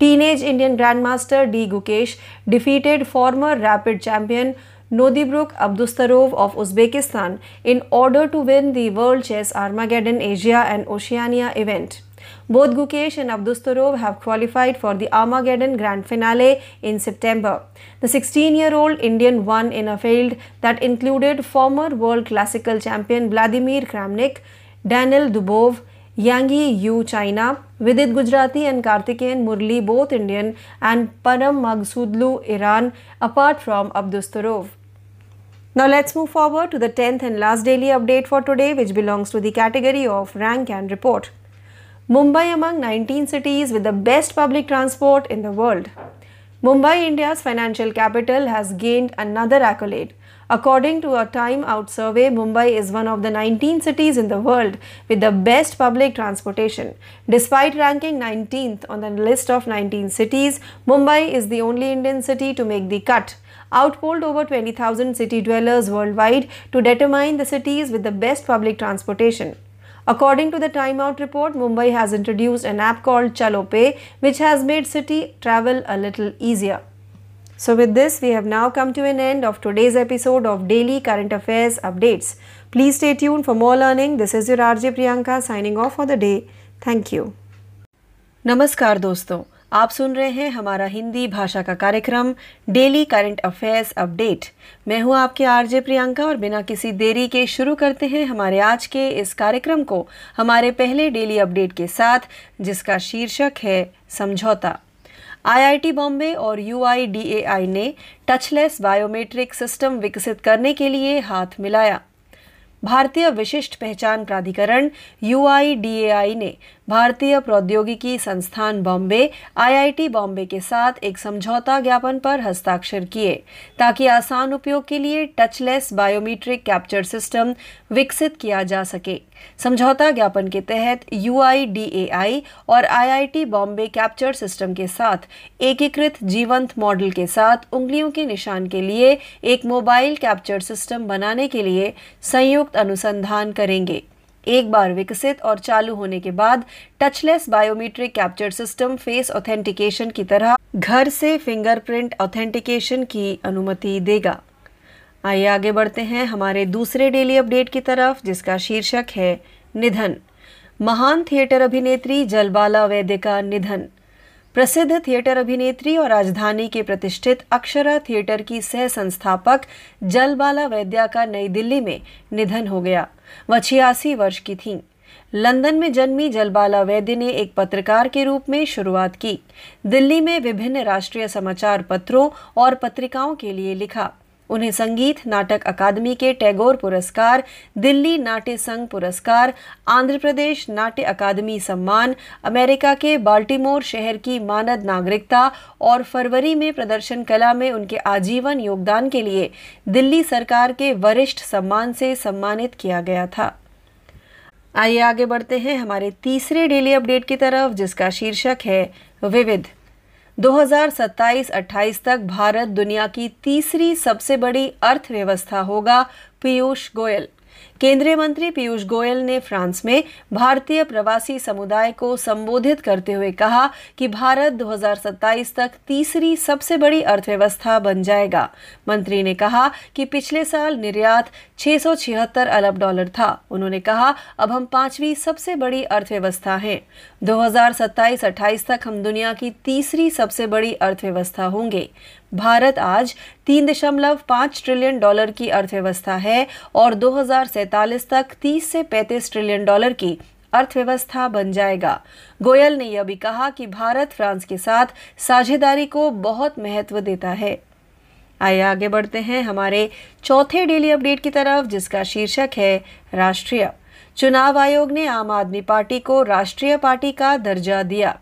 Teenage Indian Grandmaster D. Gukesh defeated former rapid champion Nodibruk Abdustarov of Uzbekistan in order to win the World Chess Armageddon Asia and Oceania event. Both Gukesh and Abdustarov have qualified for the Armageddon Grand Finale in September. The 16-year-old Indian won in a field that included former world classical champion Vladimir Kramnik, Daniel Dubov, Yang Yu China, Vidit Gujrati and Karthikeyan Murli both Indian and Param Maghsoodlu Iran apart from Abdustarov. Now let's move forward to the 10th and last daily update for today which belongs to the category of rank and report. Mumbai among 19 cities with the best public transport in the world. Mumbai, India's financial capital, has gained another accolade. According to a Time Out survey, Mumbai is one of the 19 cities in the world with the best public transportation. Despite ranking 19th on the list of 19 cities, Mumbai is the only Indian city to make the cut. Outpolled over 20,000 city dwellers worldwide to determine the cities with the best public transportation. According to the Time Out report, Mumbai has introduced an app called Chalo Pay, which has made city travel a little easier. So, with this, we have now come to an end of today's episode of Daily Current Affairs Updates. Please stay tuned for more learning. This is your RJ Priyanka signing off for the day. Thank you. नमस्कार दोस्तों आप सुन रहे हैं हमारा हिंदी भाषा का कार्यक्रम daily current affairs update मैं हूँ आपके आरजे प्रियंका और बिना किसी देरी के शुरू करते हैं हमारे आज के इस कार्यक्रम को हमारे पहले डेली अपडेट के साथ जिसका शीर्षक है समझौता आईआईटी बॉम्बे और यूआईडीएआई ने टचलेस बायोमेट्रिक सिस्टम विकसित करने के लिए हाथ मिलाया। भारतीय विशिष्ट पहचान प्राधिकरण यू ने भारतीय प्रौद्योगिकी संस्थान बॉम्बे, आईआईटी बॉम्बे के साथ एक समझौता ज्ञापन पर हस्ताक्षर किए, ताकि आसान उपयोग के लिए टचलेस बायोमीट्रिक कैप्चर सिस्टम विकसित किया जा सके। समझौता ज्ञापन के तहत यूआईडीएआई और आईआईटी बॉम्बे कैप्चर सिस्टम के साथ एकीकृत जीवंत मॉडल के साथ उंगलियों के निशान के लिए एक मोबाइल कैप्चर सिस्टम बनाने के लिए संयुक्त अनुसंधान करेंगे। एक बार विकसित और चालू होने के बाद touchless biometric capture system face authentication की तरह घर से फिंगरप्रिंट ऑथेंटिकेशन की अनुमति देगा। आइए आगे बढ़ते हैं हमारे दूसरे डेली अपडेट की तरफ़, जिसका शीर्षक है निधन। महान थिएटर अभिनेत्री जलबाला वैद्य का निधन। प्रसिद्ध थिएटर अभिनेत्री और राजधानी के प्रतिष्ठित अक्षरा थिएटर की सह संस्थापक जलबाला वैद्या का नई दिल्ली में निधन हो गया। वह छियासी वर्ष की थीं। लंदन में जन्मी जलबाला वैद्य ने एक पत्रकार के रूप में शुरुआत की। दिल्ली में विभिन्न राष्ट्रीय समाचार पत्रों और पत्रिकाओं के लिए लिखा। उन्हें संगीत नाटक अकादमी के टैगोर पुरस्कार, दिल्ली नाट्य संघ पुरस्कार, आंध्र प्रदेश नाट्य अकादमी सम्मान, अमेरिका के बाल्टीमोर शहर की मानद नागरिकता और फरवरी में प्रदर्शन कला में उनके आजीवन योगदान के लिए दिल्ली सरकार के वरिष्ठ सम्मान से सम्मानित किया गया था। आइए आगे बढ़ते हैं हमारे तीसरे डेली अपडेट की तरफ़, जिसका शीर्षक है, विविध। 2027-28 तक भारत दुनिया की तीसरी सबसे बड़ी अर्थव्यवस्था होगा पीयूष गोयल। केंद्रीय मंत्री पीयूष गोयल ने फ्रांस में भारतीय प्रवासी समुदाय को संबोधित करते हुए कहा कि भारत 2027 तक तीसरी सबसे बड़ी अर्थव्यवस्था बन जाएगा। मंत्री ने कहा कि पिछले साल निर्यात छह अरब डॉलर था। उन्होंने कहा, अब हम पांचवी सबसे बड़ी अर्थव्यवस्था हैं। 2027-28 तक हम दुनिया की तीसरी सबसे बड़ी अर्थव्यवस्था होंगे। भारत आज तीन दशमलव पाँच ट्रिलियन डॉलर की अर्थव्यवस्था है और दो तक 30 से 35 ट्रिलियन डॉलर की अर्थव्यवस्था बन जाएगा। गोयल ने यह भी कहा कि भारत फ्रांस के साथ साझेदारी को बहुत महत्व देता है। आइए आगे बढ़ते हैं हमारे चौथे डेली अपडेट की तरफ़, जिसका शीर्षक है राष्ट्रीय। चुनाव आयोग ने आम आदमी पार्टी को राष्ट्रीय पार्टी का दर्जा दिया।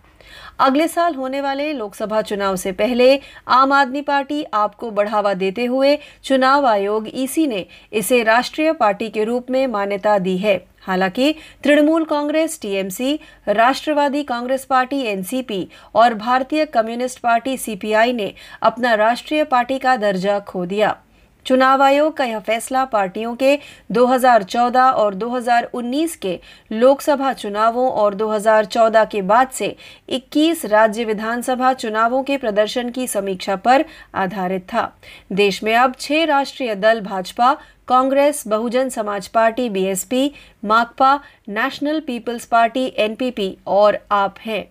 अगले साल होने वाले लोकसभा चुनाव से पहले आम आदमी पार्टी आपको बढ़ावा देते हुए चुनाव आयोग ईसी ने इसे राष्ट्रीय पार्टी के रूप में मान्यता दी है। हालाँकि तृणमूल कांग्रेस, टीएमसी, राष्ट्रवादी कांग्रेस पार्टी, एनसीपी और भारतीय कम्युनिस्ट पार्टी, सीपीआई ने अपना राष्ट्रीय पार्टी का दर्जा खो दिया। चुनाव आयोग का यह फैसला पार्टियों के 2014 और 2019 के लोकसभा चुनावों और 2014 के बाद से 21 राज्य विधानसभा चुनावों के प्रदर्शन की समीक्षा पर आधारित था। देश में अब छह राष्ट्रीय दल Bhajpa, congress, Bahujan Samaj party, BSP, Makpa, national peoples party, NPP और आप हैं।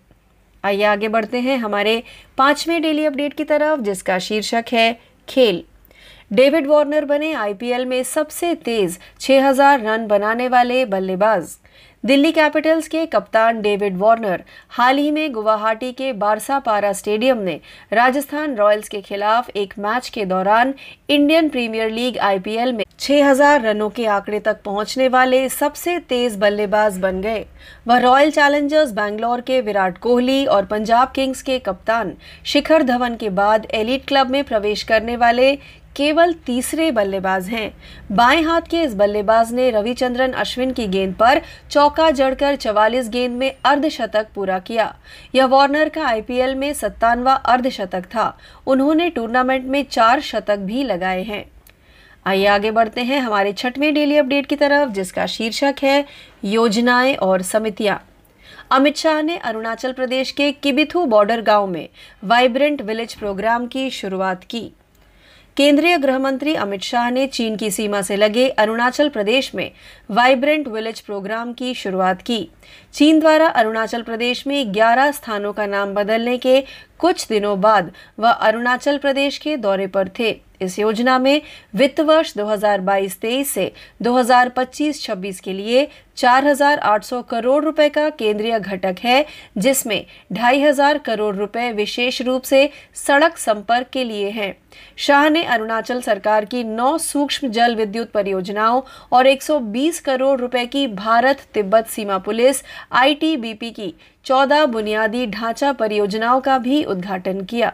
आइए आगे बढ़ते हैं हमारे पाँचवें डेली अपडेट की तरफ़, जिसका शीर्षक है खेल। डेविड वार्नर बने आईपीएल में सबसे तेज 6000 रन बनाने वाले बल्लेबाज। दिल्ली कैपिटल्स के कप्तान डेविड वार्नर हाल ही में गुवाहाटी के बारसा पारा स्टेडियम में राजस्थान रॉयल्स के खिलाफ एक मैच के दौरान इंडियन प्रीमियर लीग आईपीएल में 6000 रनों के आंकड़े तक पहुँचने वाले सबसे तेज बल्लेबाज बन गए। वह रॉयल चैलेंजर्स बैंगलोर के विराट कोहली और पंजाब किंग्स के कप्तान शिखर धवन के बाद एलिट क्लब में प्रवेश करने वाले केवल तीसरे बल्लेबाज हैं। बाएँ हाथ के इस बल्लेबाज ने रविचंद्रन अश्विन की गेंद पर चौका जड़कर 44 गेंद में अर्धशतक पूरा किया। यह वार्नर का आईपीएल में सत्तानवा अर्धशतक था। उन्होंने टूर्नामेंट में चार शतक भी लगाए हैं। आइए आगे बढ़ते हैं हमारे छठवें डेली अपडेट की तरफ़, जिसका शीर्षक है योजनाएँ और समितियाँ। अमित शाह ने अरुणाचल प्रदेश के किबिथू बॉर्डर गाँव में वाइब्रेंट विलेज प्रोग्राम की शुरुआत की। केंद्रीय गृह मंत्री अमित शाह ने चीन की सीमा से लगे अरुणाचल प्रदेश में वाइब्रेंट विलेज प्रोग्राम की शुरुआत की। चीन द्वारा अरुणाचल प्रदेश में 11 स्थानों का नाम बदलने के कुछ दिनों बाद वह अरुणाचल प्रदेश के दौरे पर थे। इस योजना में वित्त वर्ष 2022-23 से 2025-26 के लिए 4,800 करोड़ रुपए का केंद्रीय घटक है जिसमें 2,500 करोड़ रुपए विशेष रूप से सड़क संपर्क के लिए हैं। शाह ने अरुणाचल सरकार की नौ सूक्ष्म जल विद्युत परियोजनाओं और 120 करोड़ रुपए की भारत तिब्बत सीमा पुलिस आईटीबीपी की 14 बुनियादी ढांचा परियोजनाओं का भी उद्घाटन किया।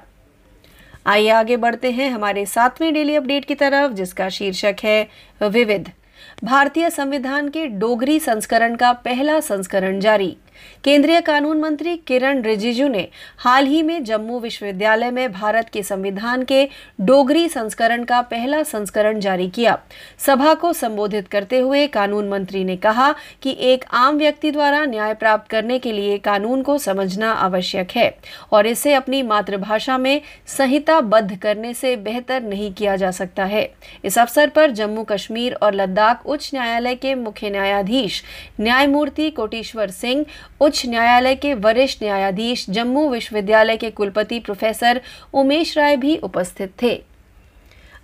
आइए आगे बढ़ते हैं हमारे सातवें डेली अपडेट की तरफ़, जिसका शीर्षक है विविध। भारतीय संविधान के डोगरी संस्करण का पहला संस्करण जारी। केंद्रीय कानून मंत्री किरण रिजिजू ने हाल ही में जम्मू विश्वविद्यालय में भारत के संविधान के डोगरी संस्करण का पहला संस्करण जारी किया। सभा को संबोधित करते हुए कानून मंत्री ने कहा कि एक आम व्यक्ति द्वारा न्याय प्राप्त करने के लिए कानून को समझना आवश्यक है और इसे अपनी मातृभाषा में संहिताबद्ध करने से बेहतर नहीं किया जा सकता है। इस अवसर पर जम्मू कश्मीर और लद्दाख उच्च न्यायालय के मुख्य न्यायाधीश न्यायमूर्ति कोटेश्वर सिंह उच्च न्यायालय के वरिष्ठ न्यायाधीश, जम्मू विश्वविद्यालय के कुलपति प्रोफेसर उमेश राय भी उपस्थित थे।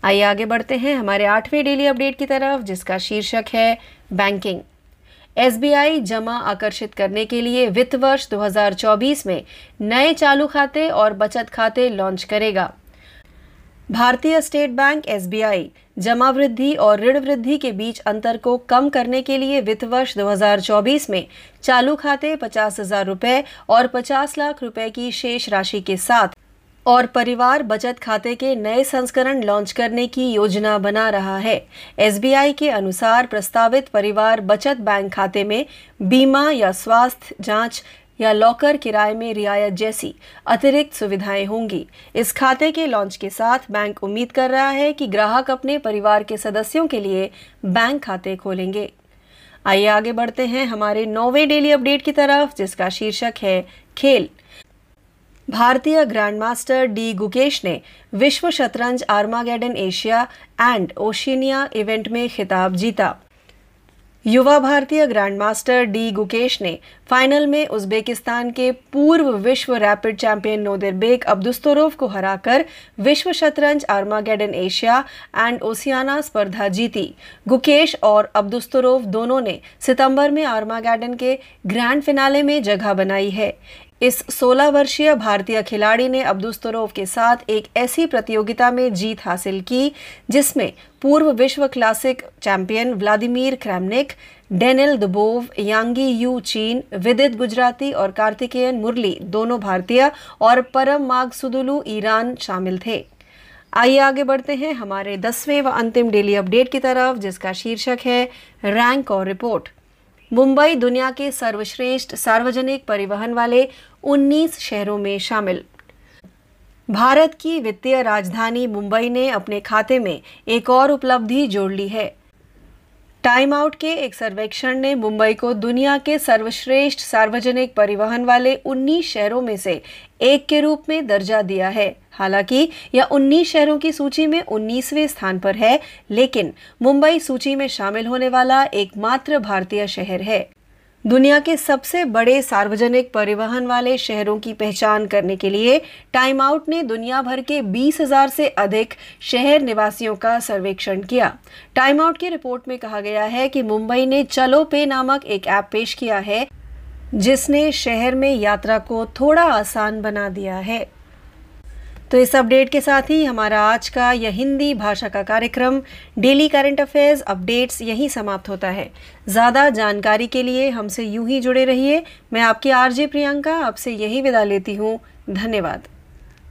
आइए आगे बढ़ते हैं हमारे आठवें डेली अपडेट की तरफ़, जिसका शीर्षक है बैंकिंग। एसबीआई जमा आकर्षित करने के लिए वित्त वर्ष 2024 में नए चालू खाते और बचत खाते लॉन्च करेगा। भारतीय स्टेट बैंक, एसबीआई जमा वृद्धि और ऋण वृद्धि के बीच अंतर को कम करने के लिए वित्त वर्ष 2024 में चालू खाते पचास हज़ार रूपए और 50 लाख रुपए की शेष राशि के साथ और परिवार बचत खाते के नए संस्करण लॉन्च करने की योजना बना रहा है। एसबीआई के अनुसार प्रस्तावित परिवार बचत बैंक खाते में बीमा या स्वास्थ्य जाँच या लॉकर किराए में रियायत जैसी अतिरिक्त सुविधाएँ होंगी। इस खाते के लॉन्च के साथ बैंक उम्मीद कर रहा है कि ग्राहक अपने परिवार के सदस्यों के लिए बैंक खाते खोलेंगे। आइए आगे बढ़ते हैं हमारे नौवे डेली अपडेट की तरफ़, जिसका शीर्षक है खेल। भारतीय ग्रैंडमास्टर डी गुकेश ने विश्व शतरंज armageddon Asia and Oceania event में खिताब जीता। युवा भारतीय ग्रैंडमास्टर डी गुकेश ने फाइनल में उज्बेकिस्तान के पूर्व विश्व rapid champion Nodirbek Abdusattorov को हराकर विश्व शतरंज, आर्मागेडन एशिया एंड ओसियाना स्पर्धा जीती। गुकेश और अब्दुस्तोरोव दोनों ने सितंबर में आर्मागेडन के ग्रैंड फिनाले में जगह बनाई है। इस 16 वर्षीय भारतीय खिलाड़ी ने अब्दुस्तरोव के साथ एक ऐसी प्रतियोगिता में जीत हासिल की, जिसमें पूर्व विश्व classic champion Vladimir Kramnik, Daniil Dubov, Yangyi Yu चीन, विदित गुजराती और कार्तिकेयन मुरली, दोनों भारतीय और परम माग सुदुलू ईरान शामिल थे। आइए आगे बढ़ते हैं हमारे दसवें व अंतिम डेली अपडेट की तरफ़, जिसका शीर्षक है रैंक और रिपोर्ट। मुंबई दुनिया के सर्वश्रेष्ठ सार्वजनिक परिवहन वाले 19 शहरों में शामिल। भारत की वित्तीय राजधानी मुंबई ने अपने खाते में एक और उपलब्धि जोड़ ली है। टाइम आउट के एक सर्वेक्षण ने मुंबई को दुनिया के सर्वश्रेष्ठ सार्वजनिक परिवहन वाले 19 शहरों में से एक के रूप में दर्जा दिया है। हालाँकि, यह 19 शहरों की सूची में 19वें स्थान पर है, लेकिन मुंबई सूची में शामिल होने वाला एकमात्र भारतीय शहर है। दुनिया के सबसे बड़े सार्वजनिक परिवहन वाले शहरों की पहचान करने के लिए टाइम आउट ने दुनिया भर के 20,000 से अधिक शहर निवासियों का सर्वेक्षण किया। टाइम आउट की रिपोर्ट में कहा गया है कि मुंबई ने चलो पे नामक एक ऐप पेश किया है जिसने शहर में यात्रा को थोड़ा आसान बना दिया है। तो इस अपडेट के साथ ही हमारा आज का यह हिंदी भाषा का कार्यक्रम, डेली करंट अफेयर्स अपडेट्स यहीं समाप्त होता है। ज़्यादा जानकारी के लिए हमसे यूँ ही जुड़े रहिए। मैं आपकी आरजे प्रियंका, आपसे यही विदा लेती हूँ। धन्यवाद।